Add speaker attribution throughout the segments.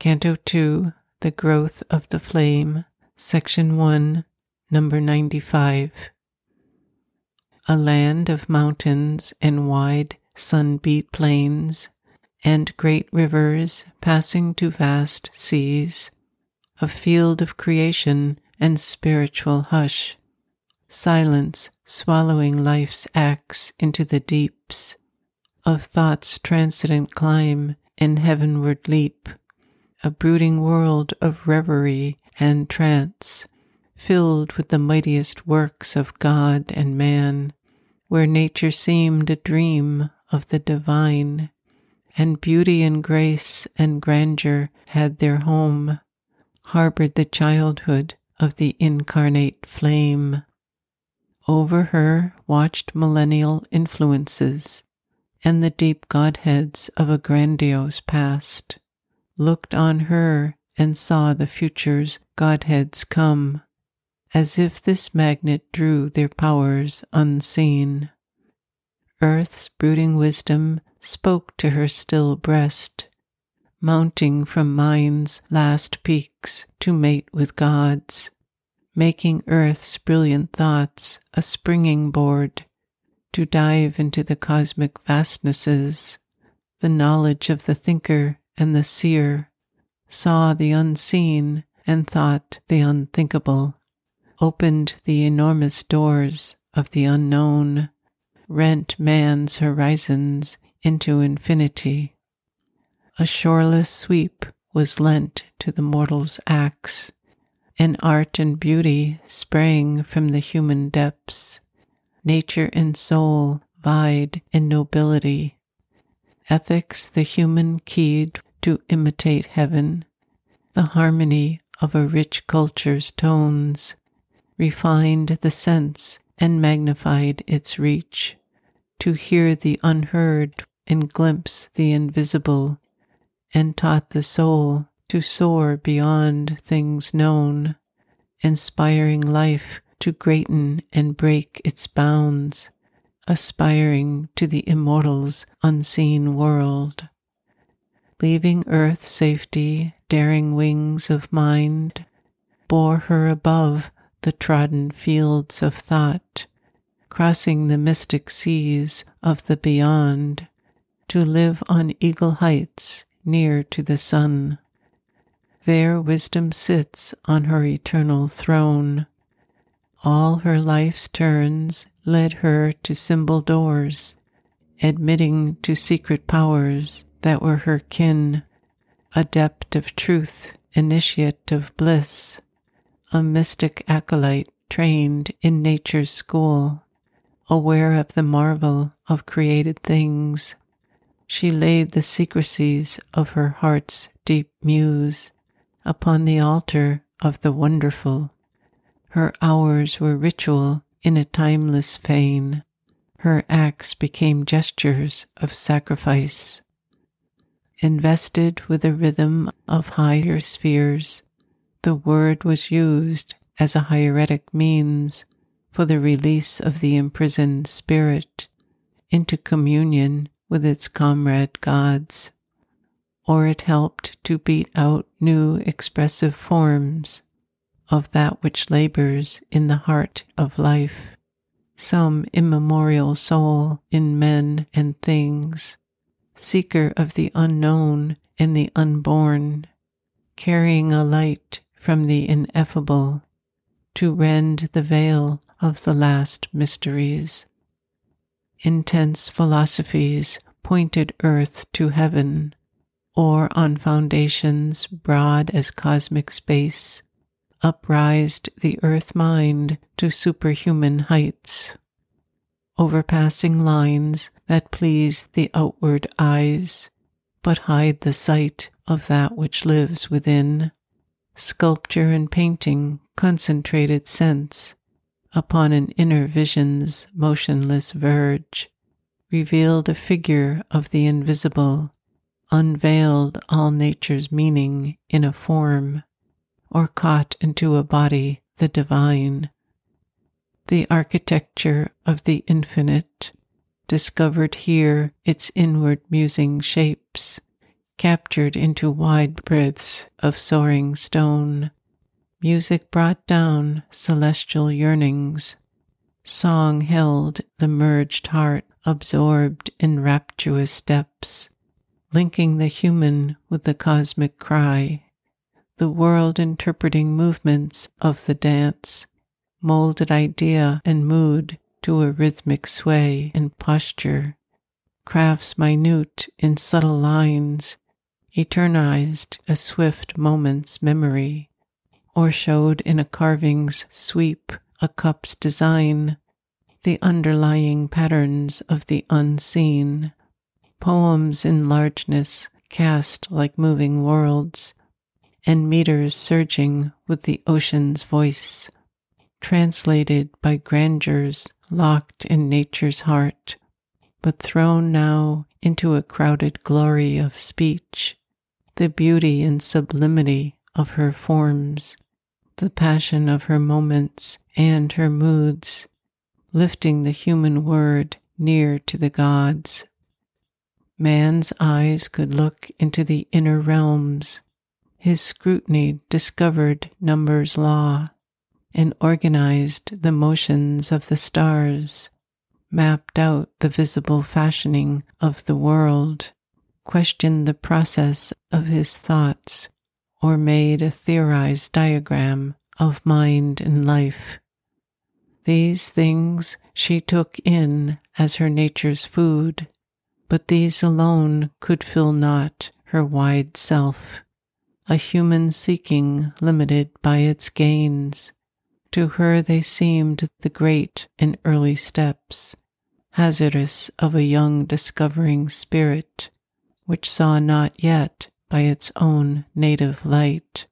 Speaker 1: Canto 2, The Growth of the Flame, Section 1, Number 95. A land of mountains and wide sun-beat plains, and great rivers passing to vast seas, a field of creation and spiritual hush, silence swallowing life's acts into the deeps, of thought's transcendent climb and heavenward leap a brooding world of reverie and trance, filled with the mightiest works of God and man, where nature seemed a dream of the divine, and beauty and grace and grandeur had their home, harbored the childhood of the incarnate flame. Over her watched millennial influences and the deep Godheads of a grandiose past looked on her and saw the future's Godheads come, as if this magnet drew their powers unseen. Earth's brooding wisdom spoke to her still breast, mounting from mind's last peaks to mate with God's, making Earth's brilliant thoughts a springing board to dive into the cosmic vastnesses, the knowledge of the thinker and the seer saw the unseen and thought the unthinkable, opened the enormous doors of the unknown, rent man's horizons into infinity. A shoreless sweep was lent to the mortal's axe, and art and beauty sprang from the human depths. Nature and soul vied in nobility. Ethics the human keyed to imitate heaven, the harmony of a rich culture's tones, refined the sense and magnified its reach, to hear the unheard and glimpse the invisible, and taught the soul to soar beyond things known, inspiring life to greaten and break its bounds, aspiring to the immortal's unseen world leaving earth's safety, daring wings of mind, bore her above the trodden fields of thought, crossing the mystic seas of the beyond, to live on eagle heights near to the sun. There wisdom sits on her eternal throne. All her life's turns led her to symbol doors, admitting to secret powers that were her kin, adept of truth, initiate of bliss, a mystic acolyte trained in nature's school, aware of the marvel of created things. She laid the secrecies of her heart's deep muse upon the altar of the wonderful. Her hours were ritual in a timeless fane. Her acts became gestures of sacrifice invested with the rhythm of higher spheres, the word was used as a hieratic means for the release of the imprisoned spirit into communion with its comrade gods, or it helped to beat out new expressive forms of that which labors in the heart of life, some immemorial soul in men and things seeker of the unknown and the unborn, carrying a light from the ineffable to rend the veil of the last mysteries. Intense philosophies pointed earth to heaven, or on foundations broad as cosmic space, uprised the earth mind to superhuman heights overpassing lines that please the outward eyes, but hide the sight of that which lives within. Sculpture and painting concentrated sense upon an inner vision's motionless verge, revealed a figure of the invisible, unveiled all nature's meaning in a form, or caught into a body the divine the architecture of the infinite, discovered here its inward musing shapes, captured into wide breadths of soaring stone. Music brought down celestial yearnings. Song held the merged heart absorbed in rapturous depths, linking the human with the cosmic cry. The world interpreting movements of the dance, molded idea and mood to a rhythmic sway and posture. Crafts minute in subtle lines, eternized a swift moment's memory, or showed in a carving's sweep a cup's design, the underlying patterns of the unseen, poems in largeness cast like moving worlds, and meters surging with the ocean's voice, translated by grandeurs locked in nature's heart but thrown now into a crowded glory of speech, the beauty and sublimity of her forms, the passion of her moments and her moods, lifting the human word near to the gods. Man's eyes could look into the inner realms. His scrutiny discovered numbers' law and organized the motions of the stars mapped out the visible fashioning of the world, questioned the process of his thoughts, or made a theorized diagram of mind and life. These things she took in as her nature's food, but these alone could fill not her wide self, a human seeking limited by its gains to her they seemed the great and early steps, hazardous of a young discovering spirit, which saw not yet by its own native light.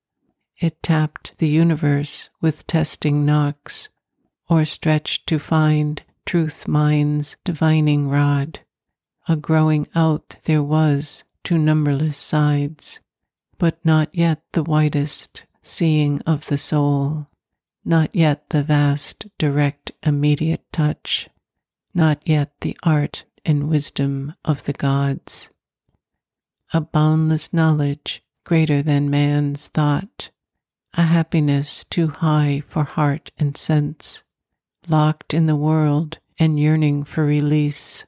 Speaker 1: It tapped the universe with testing knocks, or stretched to find truth mind's divining rod. A growing out there was to numberless sides, but not yet the widest seeing of the soul not yet the vast, direct, immediate touch, not yet the art and wisdom of the gods. A boundless knowledge greater than man's thought, a happiness too high for heart and sense, locked in the world and yearning for release.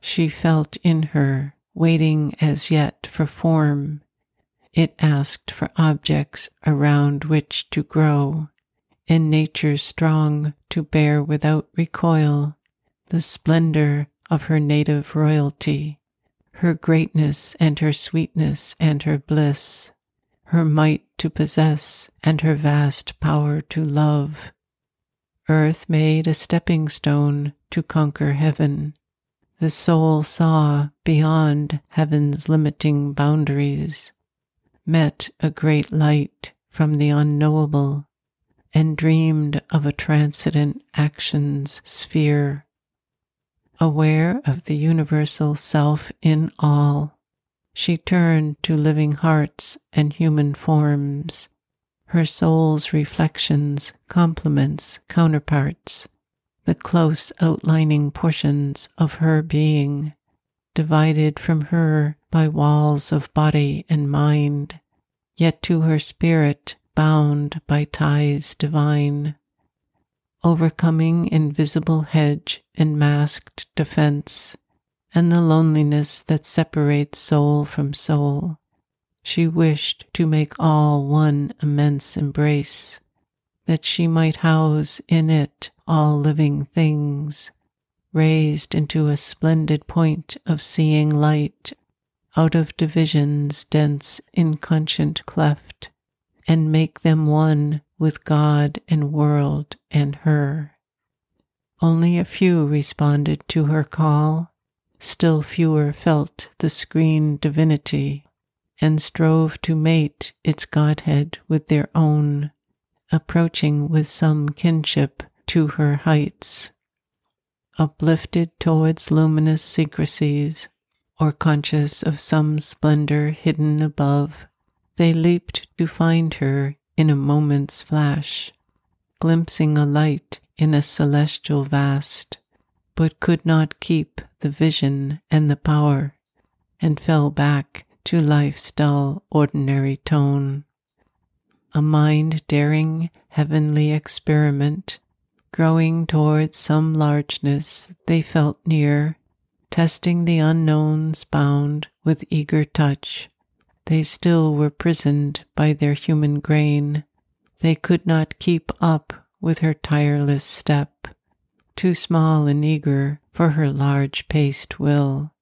Speaker 1: She felt in her, waiting as yet for form. It asked for objects around which to grow in nature strong to bear without recoil the splendor of her native royalty, her greatness and her sweetness and her bliss, her might to possess and her vast power to love. Earth made a stepping stone to conquer heaven. The soul saw beyond heaven's limiting boundaries, met a great light from the unknowable and dreamed of a transcendent actions sphere, aware of the universal self in all. She turned to living hearts and human forms, her soul's reflections, complements, counterparts, the close outlining portions of her being, divided from her by walls of body and mind, yet to her spirit bound by ties divine, overcoming invisible hedge and masked defense, and the loneliness that separates soul from soul. She wished to make all one immense embrace, that she might house in it all living things, raised into a splendid point of seeing light out of division's dense inconscient cleft and make them one with God and world and her. Only a few responded to her call, still fewer felt the screen divinity and strove to mate its Godhead with their own, approaching with some kinship to her heights. Uplifted towards luminous secrecies, or conscious of some splendor hidden above, they leaped to find her in a moment's flash, glimpsing a light in a celestial vast, but could not keep the vision and the power, and fell back to life's dull, ordinary tone. A mind daring heavenly experiment, growing towards some largeness they felt near, testing the unknowns bound with eager touch. They still were prisoned by their human grain. They could not keep up with her tireless step, too small and eager for her large paced will,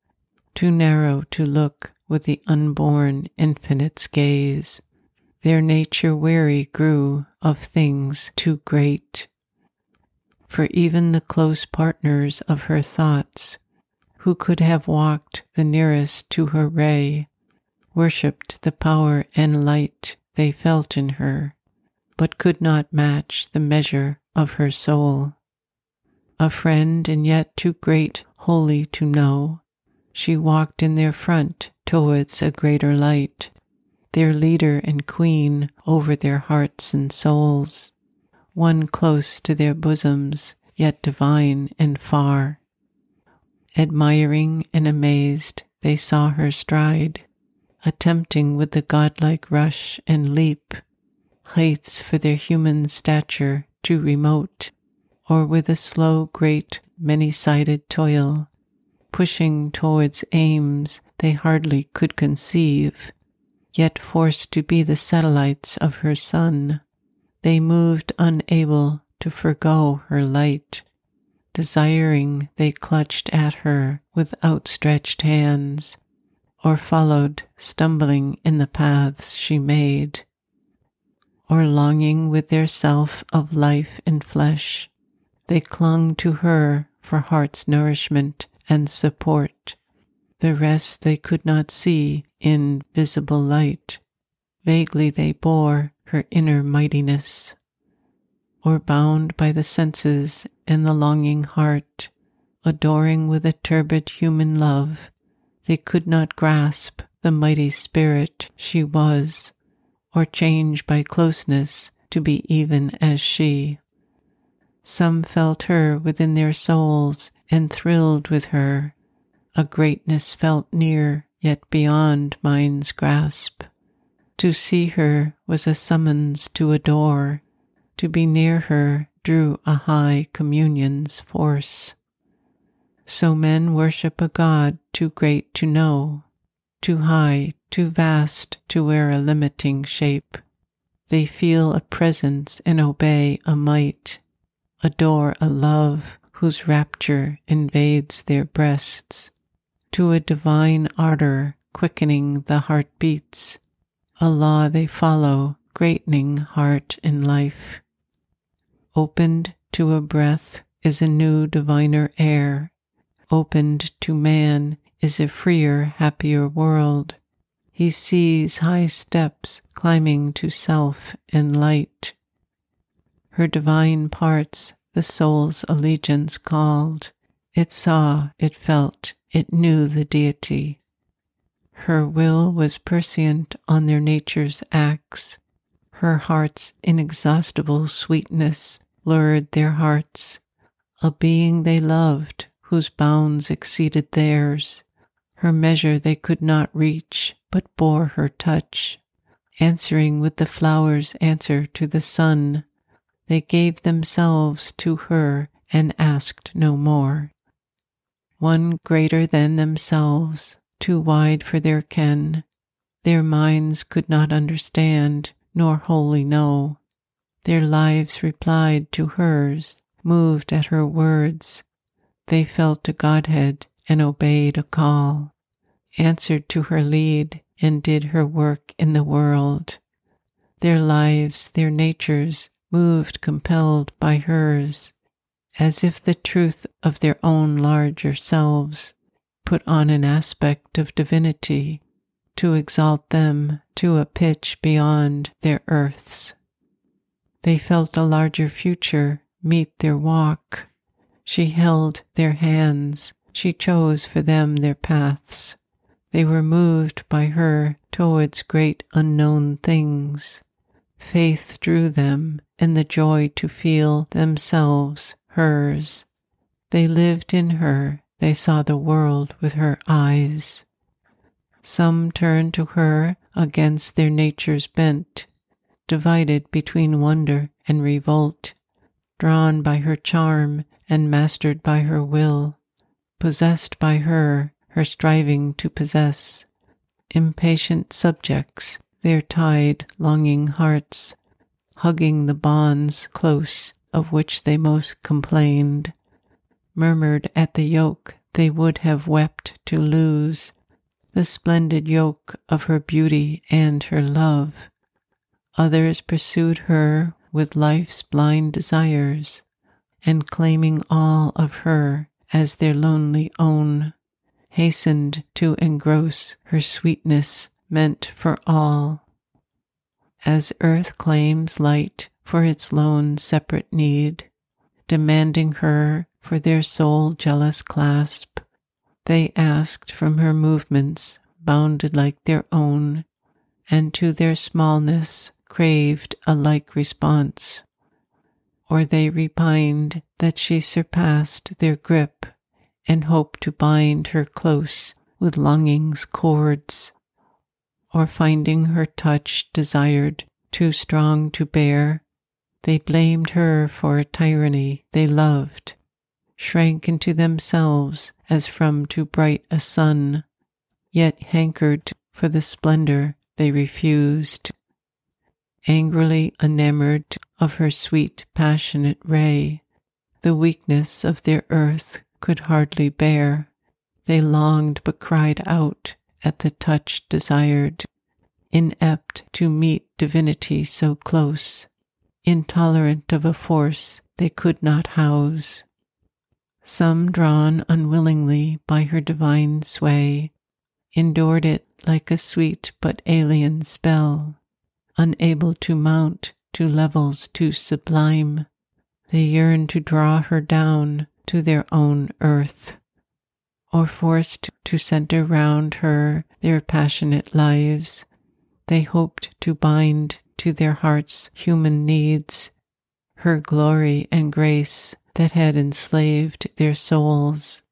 Speaker 1: too narrow to look with the unborn infinite's gaze. Their nature weary grew of things too great. For even the close partners of her thoughts, who could have walked the nearest to her ray, worshipped the power and light they felt in her, but could not match the measure of her soul. A friend and yet too great wholly to know, she walked in their front towards a greater light, their leader and queen over their hearts and souls, one close to their bosoms, yet divine and far. Admiring and amazed, they saw her stride, attempting with the godlike rush and leap heights for their human stature too remote, or with a slow, great, many sided toil, pushing towards aims they hardly could conceive, yet forced to be the satellites of her sun, they moved unable to forego her light. Desiring, they clutched at her with outstretched hands, or followed, stumbling in the paths she made, or longing with their self of life and flesh, they clung to her for heart's nourishment and support. The rest they could not see in visible light. Vaguely they bore her inner mightiness, or bound by the senses and the longing heart, adoring with a turbid human love they could not grasp the mighty spirit she was, or change by closeness to be even as she. Some felt her within their souls and thrilled with her, a greatness felt near yet beyond mind's grasp. To see her was a summons to adore, to be near her drew a high communion's force. So men worship a God too great to know, too high, too vast to wear a limiting shape. They feel a presence and obey a might, adore a love whose rapture invades their breasts, to a divine ardor quickening the heartbeats, a law they follow, greatening heart and life. Opened to a breath is a new diviner air opened to man is a freer, happier world. He sees high steps climbing to self and light. Her divine parts the soul's allegiance called. It saw, it felt, it knew the deity. Her will was prescient on their nature's acts. Her heart's inexhaustible sweetness lured their hearts. A being they loved whose bounds exceeded theirs. Her measure they could not reach, but bore her touch. Answering with the flowers answer to the sun, they gave themselves to her and asked no more. One greater than themselves, too wide for their ken, their minds could not understand nor wholly know. Their lives replied to hers, moved at her words, they felt a Godhead and obeyed a call, answered to her lead and did her work in the world. Their lives, their natures moved compelled by hers, as if the truth of their own larger selves put on an aspect of divinity to exalt them to a pitch beyond their earth's. They felt a larger future meet their walk she held their hands, she chose for them their paths. They were moved by her towards great unknown things. Faith drew them, and the joy to feel themselves hers. They lived in her, they saw the world with her eyes. Some turned to her against their nature's bent, divided between wonder and revolt, drawn by her charm and mastered by her will, possessed by her, her striving to possess, impatient subjects, their tied, longing hearts, hugging the bonds close of which they most complained, murmured at the yoke they would have wept to lose, the splendid yoke of her beauty and her love. Others pursued her with life's blind desires, and claiming all of her as their lonely own, hastened to engross her sweetness meant for all. As earth claims light for its lone separate need, demanding her for their soul jealous clasp, they asked from her movements bounded like their own, and to their smallness craved a like response. Or they repined that she surpassed their grip and hoped to bind her close with longing's cords. Or finding her touch desired too strong to bear, they blamed her for a tyranny they loved shrank into themselves as from too bright a sun, yet hankered for the splendor they refused. Angrily enamored of her sweet, passionate ray, the weakness of their earth could hardly bear. They longed but cried out at the touch desired, inept to meet divinity so close, intolerant of a force they could not house. Some drawn unwillingly by her divine sway, endured it like a sweet but alien spell, unable to mount to levels too sublime. They yearn to draw her down to their own earth, or forced to center round her their passionate lives. They hoped to bind to their hearts' human needs her glory and grace that had enslaved their souls.